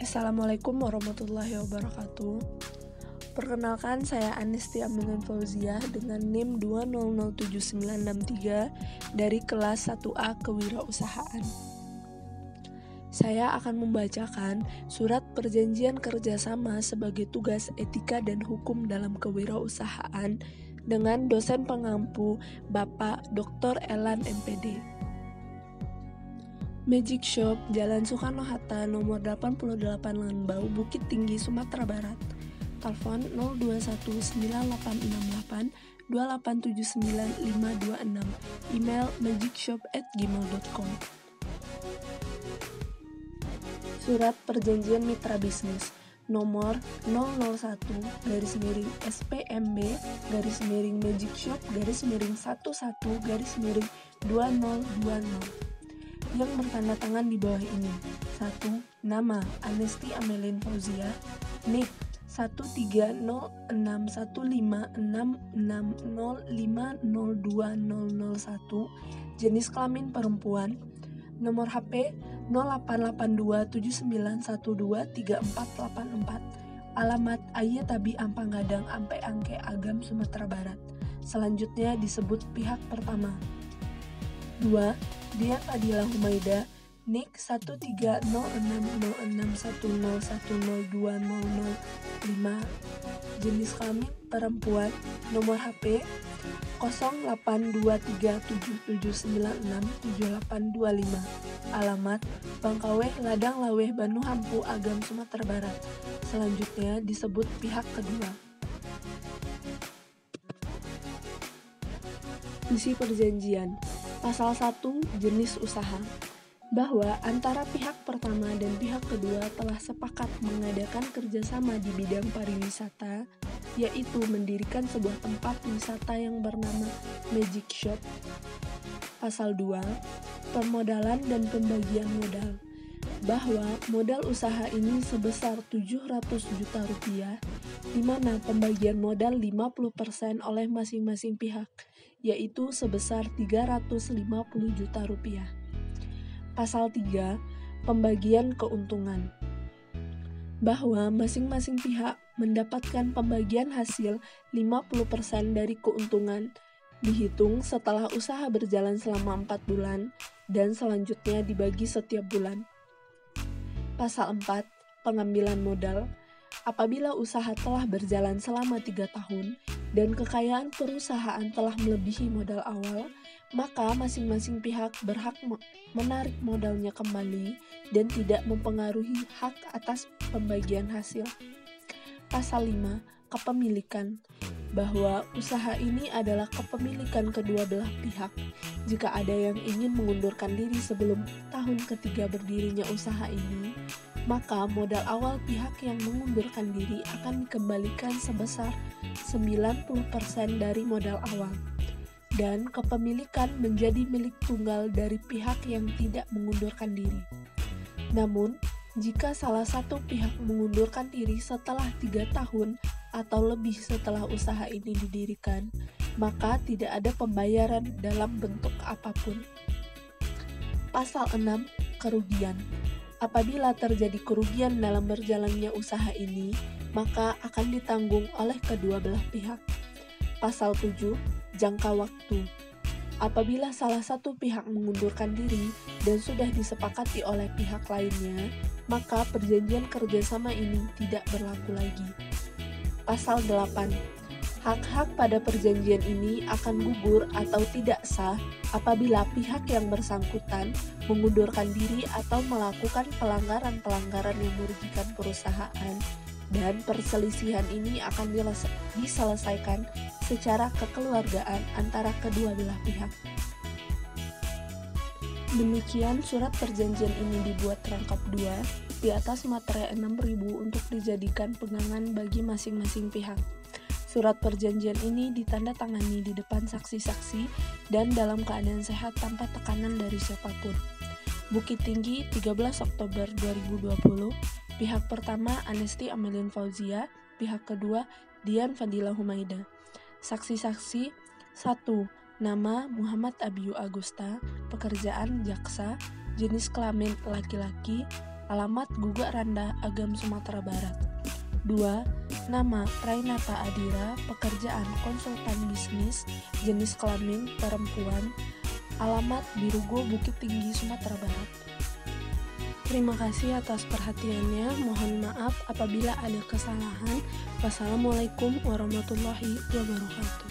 Assalamualaikum warahmatullahi wabarakatuh. Perkenalkan saya Anisti Aminun Fauzia dengan NIM 2007963 dari kelas 1A Kewirausahaan. Saya akan membacakan surat perjanjian kerjasama sebagai tugas etika dan hukum dalam kewirausahaan dengan dosen pengampu Bapak Dr. Elan MPD. Magic Shop, Jalan Soekarno-Hatta, nomor 88 Lembau, Bukit Tinggi, Sumatera Barat. Telepon 021982879526. Email magicshop@gmail.com. Surat Perjanjian Mitra Bisnis nomor 001 garis miring SPMB garis miring Magic Shop garis miring 11 garis miring 2020 yang bertanda tangan di bawah ini. 1. Nama Anesti Amelin Fauzia. NIK 130615660502001 Jenis kelamin perempuan. Nomor HP 088279123484 Alamat Ayetabi Ampang Gadang Ampe Angke Agam Sumatera Barat. Selanjutnya disebut pihak pertama 2 Dian Adila Humaida, NIK 1306610102005, jenis kelamin perempuan, nomor HP 082377967825, alamat Bangkaweh Ladang Laweh Bandung Hampu Agam Sumatera Barat. Selanjutnya disebut pihak kedua. Isi perjanjian Pasal 1 jenis usaha bahwa antara pihak pertama dan pihak kedua telah sepakat mengadakan kerjasama di bidang pariwisata, yaitu mendirikan sebuah tempat wisata yang bernama Magic Shop. Pasal 2, permodalan dan pembagian modal bahwa modal usaha ini sebesar 700 juta rupiah, di mana pembagian modal 50% oleh masing-masing pihak, yaitu sebesar 350 juta rupiah. Pasal 3, pembagian keuntungan. Bahwa masing-masing pihak mendapatkan pembagian hasil 50% dari keuntungan dihitung setelah usaha berjalan selama 4 bulan dan selanjutnya dibagi setiap bulan. Pasal 4, pengambilan modal apabila usaha telah berjalan selama tiga tahun dan kekayaan perusahaan telah melebihi modal awal, maka masing-masing pihak berhak menarik modalnya kembali dan tidak mempengaruhi hak atas pembagian hasil. Pasal 5. Kepemilikan bahwa usaha ini adalah kepemilikan kedua belah pihak. Jika ada yang ingin mengundurkan diri sebelum tahun ketiga berdirinya usaha ini, maka modal awal pihak yang mengundurkan diri akan dikembalikan sebesar 90% dari modal awal dan kepemilikan menjadi milik tunggal dari pihak yang tidak mengundurkan diri. Namun, jika salah satu pihak mengundurkan diri setelah tiga tahun atau lebih setelah usaha ini didirikan, maka tidak ada pembayaran dalam bentuk apa pun. Pasal 6. Kerugian Apabila terjadi kerugian dalam berjalannya usaha ini, maka akan ditanggung oleh kedua belah pihak. Pasal 7, jangka waktu. Apabila salah satu pihak mengundurkan diri dan sudah disepakati oleh pihak lainnya, maka perjanjian kerjasama ini tidak berlaku lagi. Pasal 8 hak-hak pada perjanjian ini akan gugur atau tidak sah apabila pihak yang bersangkutan mengundurkan diri atau melakukan pelanggaran-pelanggaran yang merugikan perusahaan dan perselisihan ini akan diselesaikan secara kekeluargaan antara kedua belah pihak. Demikian surat perjanjian ini dibuat rangkap dua di atas materai 6000 untuk dijadikan pegangan bagi masing-masing pihak. Surat perjanjian ini ditandatangani di depan saksi-saksi dan dalam keadaan sehat tanpa tekanan dari siapa pun. Bukit Tinggi, 13 Oktober 2020. Pihak pertama Anesti Amelin Fauzia, pihak kedua Dian Fadila Humaida. Saksi-saksi 1. Nama Muhammad Abiyu Agusta, pekerjaan jaksa, jenis kelamin laki-laki, alamat Gugak Randa, Agam Sumatera Barat. 2. Nama Rainata Adira, pekerjaan konsultan bisnis, jenis kelamin perempuan, alamat Birugo Bukit Tinggi Sumatera Barat. Terima kasih atas perhatiannya. Mohon maaf apabila ada kesalahan. Wassalamualaikum warahmatullahi wabarakatuh.